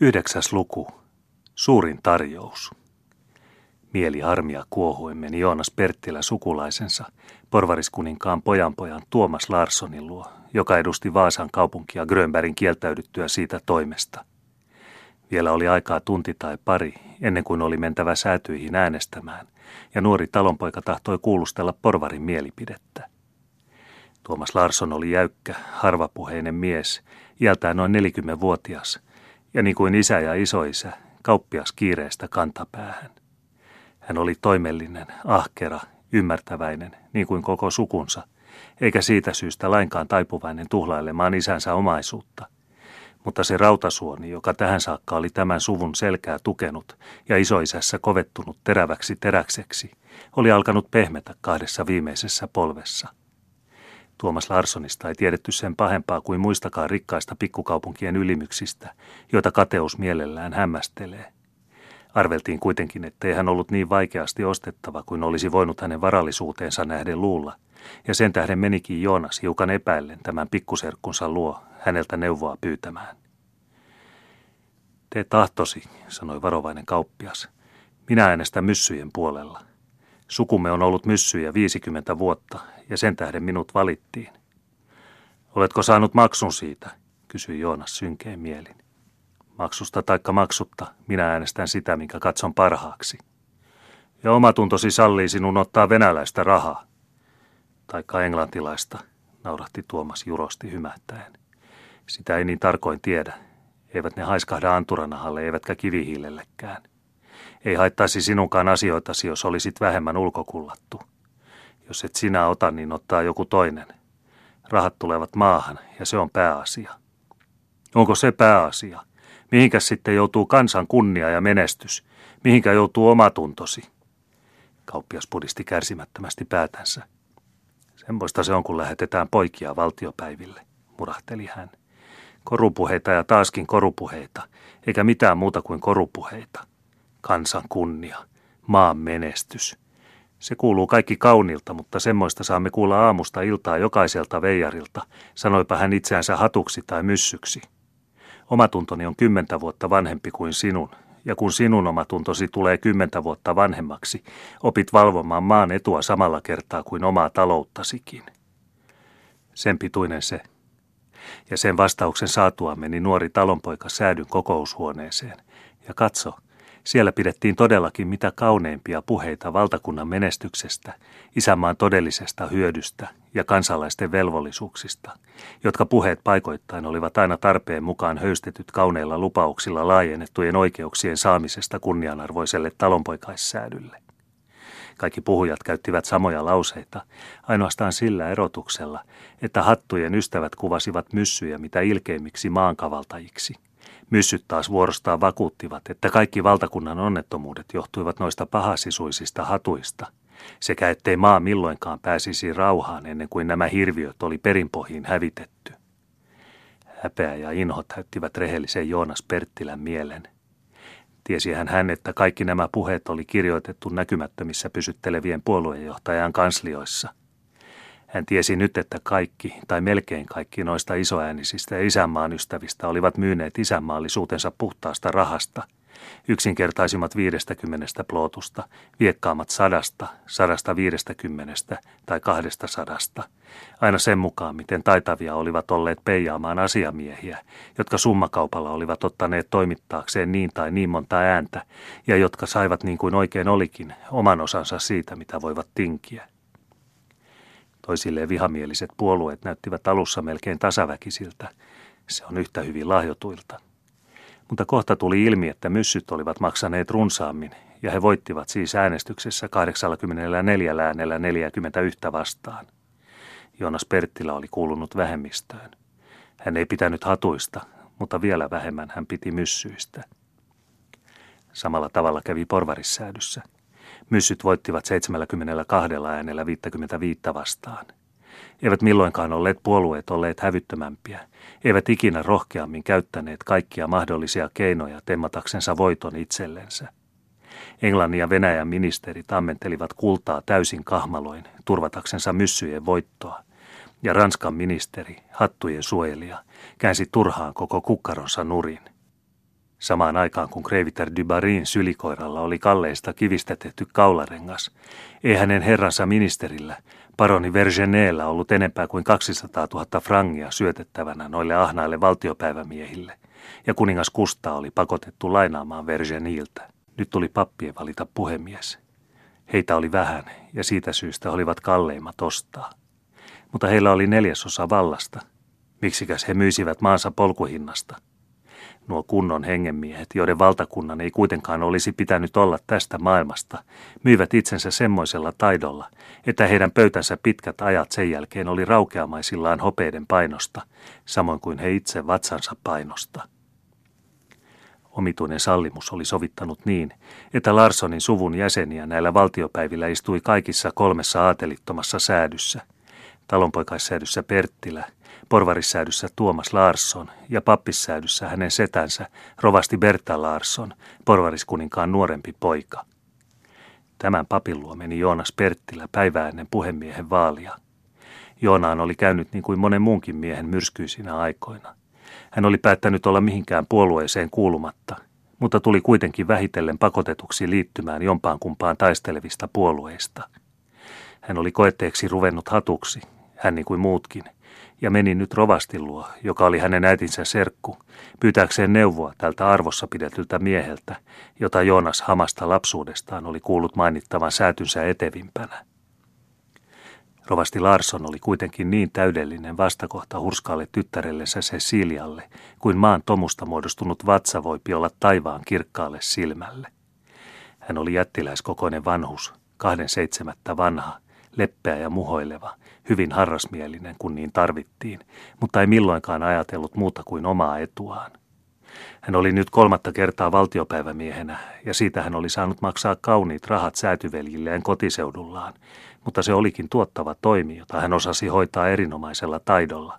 Yhdeksäs luku. Suurin tarjous. Mieli harmia kuohuen meni Joonas Perttilä sukulaisensa, porvariskuninkaan pojanpojan Tuomas Larssonin luo, joka edusti Vaasan kaupunkia Grönbergin kieltäydyttyä siitä toimesta. Vielä oli aikaa tunti tai pari, ennen kuin oli mentävä säätyihin äänestämään, ja nuori talonpoika tahtoi kuulustella porvarin mielipidettä. Tuomas Larsson oli jäykkä, harvapuheinen mies, iältään noin 40-vuotias, ja niin kuin isä ja isoisä, kauppias kiireestä kantapäähän. Hän oli toimellinen, ahkera, ymmärtäväinen, niin kuin koko sukunsa, eikä siitä syystä lainkaan taipuvainen tuhlailemaan isänsä omaisuutta. Mutta se rautasuoni, joka tähän saakka oli tämän suvun selkää tukenut ja isoisässä kovettunut teräväksi teräkseksi, oli alkanut pehmetä kahdessa viimeisessä polvessa – Tuomas Larssonista ei tiedetty sen pahempaa kuin muistakaan rikkaista pikkukaupunkien ylimyksistä, joita kateus mielellään hämmästelee. Arveltiin kuitenkin, ettei hän ollut niin vaikeasti ostettava kuin olisi voinut hänen varallisuuteensa nähden luulla, ja sen tähden menikin Joonas hiukan epäillen tämän pikkuserkkunsa luo häneltä neuvoa pyytämään. Tee tahtosi, sanoi varovainen kauppias. Minä äänestän myssyjen puolella. Sukumme on ollut myssyjä 50 vuotta, ja sen tähden minut valittiin. Oletko saanut maksun siitä, kysyi Joonas synkein mielin. Maksusta taikka maksutta, minä äänestän sitä, minkä katson parhaaksi. Ja omatuntosi sallii sinun ottaa venäläistä rahaa. Taikka englantilaista, naurahti Tuomas jurosti hymähtäen. Sitä ei niin tarkoin tiedä. Eivät ne haiskahda anturanahalle eivätkä kivihiilellekään. Ei haittaisi sinunkaan asioitasi, jos olisit vähemmän ulkokullattu. Jos et sinä ota, niin ottaa joku toinen. Rahat tulevat maahan ja se on pääasia. Onko se pääasia? Mihinkäs sitten joutuu kansan kunnia ja menestys? Mihinkä joutuu omatuntosi? Kauppias pudisti kärsimättömästi päätänsä. Semmoista se on, kun lähetetään poikia valtiopäiville, murahteli hän. Korupuheita ja taaskin korupuheita, eikä mitään muuta kuin korupuheita. Kansan kunnia, maan menestys – se kuuluu kaikki kaunilta, mutta semmoista saamme kuulla aamusta iltaa jokaiselta veijarilta, sanoipa hän itseänsä hatuksi tai myssyksi. Omatuntoni on kymmentä vuotta vanhempi kuin sinun, ja kun sinun omatuntosi tulee kymmentä vuotta vanhemmaksi, opit valvomaan maan etua samalla kertaa kuin omaa talouttasikin. Sen pituinen se. Ja sen vastauksen saatua meni nuori talonpoika säädyn kokoushuoneeseen. Ja katso, siellä pidettiin todellakin mitä kauneimpia puheita valtakunnan menestyksestä, isänmaan todellisesta hyödystä ja kansalaisten velvollisuuksista, jotka puheet paikoittain olivat aina tarpeen mukaan höystetyt kauneilla lupauksilla laajennettujen oikeuksien saamisesta kunnianarvoiselle talonpoikaissäädylle. Kaikki puhujat käyttivät samoja lauseita, ainoastaan sillä erotuksella, että hattujen ystävät kuvasivat myssyjä mitä ilkeimmiksi maankavaltajiksi – Myssyt taas vuorostaan vakuuttivat, että kaikki valtakunnan onnettomuudet johtuivat noista pahasisuisista hatuista, sekä ettei maa milloinkaan pääsisi rauhaan ennen kuin nämä hirviöt oli perinpohjiin hävitetty. Häpeä ja inho täyttivät rehellisen Joonas Perttilän mielen. Tiesihän hän, että kaikki nämä puheet oli kirjoitettu näkymättömissä pysyttelevien puoluejohtajan kanslioissa – hän tiesi nyt, että kaikki, tai melkein kaikki noista isoäänisistä ja isänmaan ystävistä olivat myyneet isänmaallisuutensa puhtaasta rahasta. Yksinkertaisimmat viidestäkymmenestä plootusta, viekkaamat sadasta, sadasta viidestäkymmenestä tai kahdesta sadasta. Aina sen mukaan, miten taitavia olivat olleet peijaamaan asiamiehiä, jotka summakaupalla olivat ottaneet toimittaakseen niin tai niin monta ääntä, ja jotka saivat niin kuin oikein olikin oman osansa siitä, mitä voivat tinkiä. Toisilleen vihamieliset puolueet näyttivät alussa melkein tasaväkisiltä. Se on yhtä hyvin lahjotuilta. Mutta kohta tuli ilmi, että myssyt olivat maksaneet runsaammin, ja he voittivat siis äänestyksessä 84 äänellä 41 vastaan. Jonas Perttilä oli kuulunut vähemmistöön. Hän ei pitänyt hatuista, mutta vielä vähemmän hän piti myssyistä. Samalla tavalla kävi porvarissäädyssä – Myssyt voittivat 72 äänellä 55 vastaan. Eivät milloinkaan olleet puolueet olleet hävyttömämpiä, eivät ikinä rohkeammin käyttäneet kaikkia mahdollisia keinoja temmataksensa voiton itsellensä. Englannin ja Venäjän ministerit ammentelivat kultaa täysin kahmaloin turvataksensa myssyjen voittoa, ja Ranskan ministeri, hattujen suojelija, käänsi turhaan koko kukkaronsa nurin. Samaan aikaan kun Kreiviter Dybarin sylikoiralla oli kalleista kivistä tehty kaularengas, ei hänen herransa ministerillä, paroni Vergeneellä ollut enempää kuin 200 000 frangia syötettävänä noille ahnaille valtiopäivämiehille, ja kuningas Kusta oli pakotettu lainaamaan Vergeniltä. Nyt tuli pappien valita puhemies. Heitä oli vähän, ja siitä syystä olivat kalleimmat ostaa. Mutta heillä oli neljäsosa vallasta. Miksikäs he myisivät maansa polkuhinnasta – nuo kunnon hengenmiehet, joiden valtakunnan ei kuitenkaan olisi pitänyt olla tästä maailmasta, myivät itsensä semmoisella taidolla, että heidän pöytänsä pitkät ajat sen jälkeen oli raukeamaisillaan hopeiden painosta, samoin kuin he itse vatsansa painosta. Omituinen sallimus oli sovittanut niin, että Larsonin suvun jäseniä näillä valtiopäivillä istui kaikissa kolmessa aatelittomassa säädyssä. Talonpoikaissäädyssä Perttilä, porvarissäädyssä Tuomas Larsson ja pappissäädyssä hänen setänsä rovasti Berta Larsson, porvariskuninkaan nuorempi poika. Tämän papin luo meni Joonas Perttilä päivää ennen puhemiehen vaalia. Joonaan oli käynyt niin kuin monen muunkin miehen myrskyisinä aikoina. Hän oli päättänyt olla mihinkään puolueeseen kuulumatta, mutta tuli kuitenkin vähitellen pakotetuksi liittymään jompaan kumpaan taistelevista puolueista. Hän oli koetteeksi ruvennut hatuksi, hän niin kuin muutkin, ja meni nyt rovastin luo, joka oli hänen äitinsä serkku, pyytääkseen neuvoa tältä arvossa pidetyltä mieheltä, jota Joonas hamasta lapsuudestaan oli kuullut mainittavan säätynsä etevimpänä. Rovasti Larsson oli kuitenkin niin täydellinen vastakohta hurskaalle tyttärellensä Cecilialle, kuin maan tomusta muodostunut vatsa voi olla taivaan kirkkaalle silmälle. Hän oli jättiläiskokoinen vanhus, kahden seitsemättä vanha, leppeä ja muhoileva, hyvin harrasmielinen, kun niin tarvittiin, mutta ei milloinkaan ajatellut muuta kuin omaa etuaan. Hän oli nyt kolmatta kertaa valtiopäivämiehenä, ja siitä hän oli saanut maksaa kauniit rahat säätyveljilleen kotiseudullaan, mutta se olikin tuottava toimi, jota hän osasi hoitaa erinomaisella taidolla.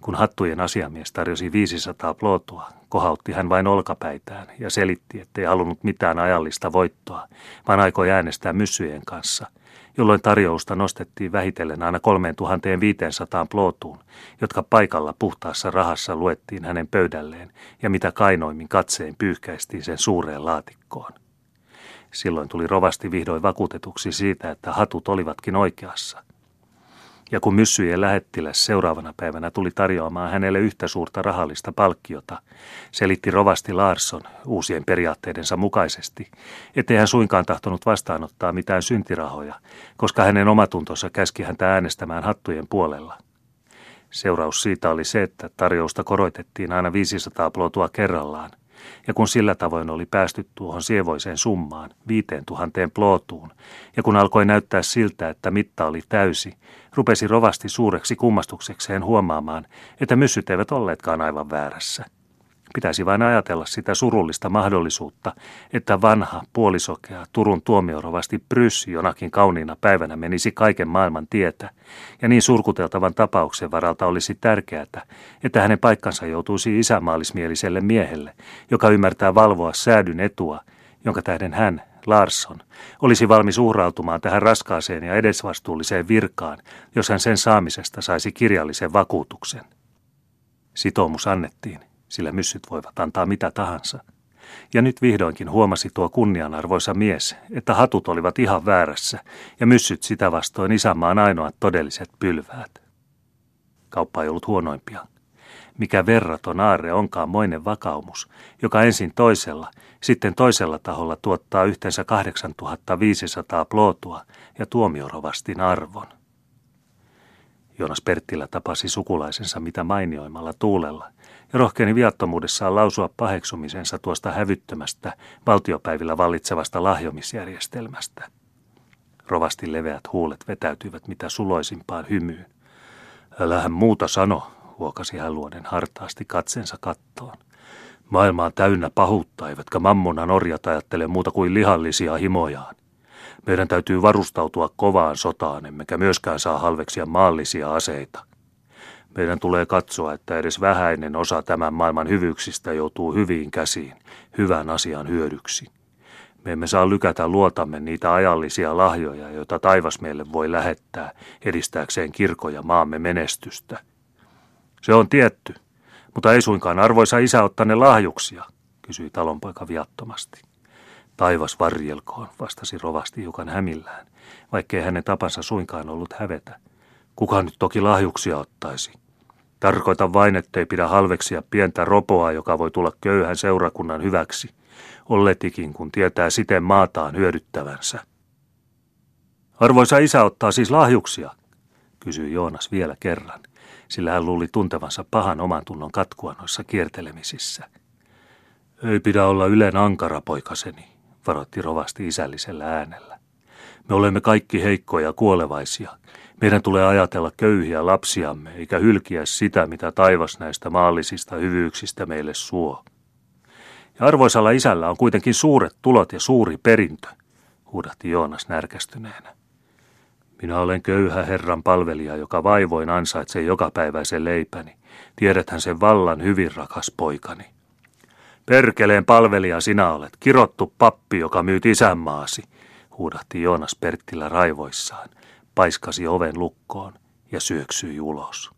Kun hattujen asiamies tarjosi 500 plotua, kohautti hän vain olkapäitään ja selitti, ettei halunnut mitään ajallista voittoa, vaan aikoi äänestää myssyjen kanssa – jolloin tarjousta nostettiin vähitellen aina 3500 plootuun, jotka paikalla puhtaassa rahassa luettiin hänen pöydälleen ja mitä kainoimmin katseen pyyhkäistiin sen suureen laatikkoon. Silloin tuli rovasti vihdoin vakuutetuksi siitä, että hatut olivatkin oikeassa. Ja kun myssyjen lähettiläs seuraavana päivänä tuli tarjoamaan hänelle yhtä suurta rahallista palkkiota, selitti rovasti Larsson uusien periaatteidensa mukaisesti, ettei hän suinkaan tahtonut vastaanottaa mitään syntirahoja, koska hänen omatuntonsa käski häntä äänestämään hattujen puolella. Seuraus siitä oli se, että tarjousta koroitettiin aina 500 plotua kerrallaan, ja kun sillä tavoin oli päästy tuohon sievoiseen summaan, viiteen tuhanteen plootuun, ja kun alkoi näyttää siltä, että mitta oli täysi, rupesi rovasti suureksi kummastuksekseen huomaamaan, että myssyt eivät olleetkaan aivan väärässä – Pitäisi vain ajatella sitä surullista mahdollisuutta, että vanha, puolisokea Turun tuomiorovasti Bryssi jonakin kauniina päivänä menisi kaiken maailman tietä, ja niin surkuteltavan tapauksen varalta olisi tärkeää, että hänen paikkansa joutuisi isämaallismieliselle miehelle, joka ymmärtää valvoa säädyn etua, jonka tähden hän, Larsson, olisi valmis uhrautumaan tähän raskaaseen ja edesvastuulliseen virkaan, jos hän sen saamisesta saisi kirjallisen vakuutuksen. Sitoumus annettiin sillä myssyt voivat antaa mitä tahansa. Ja nyt vihdoinkin huomasi tuo kunnianarvoisa mies, että hatut olivat ihan väärässä ja myssyt sitä vastoin isänmaan ainoat todelliset pylväät. Kauppa ei ollut huonoimpia. Mikä verraton aarre onkaan moinen vakaumus, joka ensin toisella, sitten toisella taholla tuottaa yhteensä 8500 plootua ja tuomiorovastin arvon. Jonas Perttilä tapasi sukulaisensa mitä mainioimmalla tuulella ja rohkeni viattomuudessaan lausua paheksumisensa tuosta hävyttömästä valtiopäivillä vallitsevasta lahjomisjärjestelmästä. Rovasti leveät huulet vetäytyivät mitä suloisimpaan hymyyn. Älähän muuta sano, huokasi hän luoden hartaasti katsensa kattoon. Maailma on täynnä pahuutta, eivätkä mammonan orjat ajattele muuta kuin lihallisia himojaan. Meidän täytyy varustautua kovaan sotaan, emmekä myöskään saa halveksia maallisia aseita. Meidän tulee katsoa, että edes vähäinen osa tämän maailman hyvyyksistä joutuu hyviin käsiin, hyvän asian hyödyksi. Me emme saa lykätä luotamme niitä ajallisia lahjoja, joita taivas meille voi lähettää edistääkseen kirkoja maamme menestystä. Se on tietty, mutta ei suinkaan arvoisa isä ottaa ne lahjuksia. kysyi talonpoika viattomasti. Taivas varjelkoon, vastasi rovasti hiukan hämillään, vaikkei hänen tapansa suinkaan ollut hävetä. Kuka nyt toki lahjuksia ottaisi? Tarkoita vain, ettei pidä halveksia pientä ropoa, joka voi tulla köyhän seurakunnan hyväksi, olletikin kun tietää siten maataan hyödyttävänsä. Arvoisa isä ottaa siis lahjuksia, kysyi Joonas vielä kerran, sillä hän luuli tuntevansa pahan oman tunnon katkua noissa kiertelemisissä. Ei pidä olla ylen ankara, poikaseni, varoitti rovasti isällisellä äänellä. Me olemme kaikki heikkoja kuolevaisia. Meidän tulee ajatella köyhiä lapsiamme, eikä hylkiä sitä, mitä taivas näistä maallisista hyvyyksistä meille suo. Ja arvoisalla isällä on kuitenkin suuret tulot ja suuri perintö, huudahti Joonas närkästyneenä. Minä olen köyhä Herran palvelija, joka vaivoin ansaitsee jokapäiväisen leipäni. Tiedäthän sen vallan hyvin, rakas poikani. Perkeleen palvelija sinä olet, kirottu pappi, joka myyt isänmaasi, huudahti Joonas Perttilä raivoissaan, paiskasi oven lukkoon ja syöksyi ulos.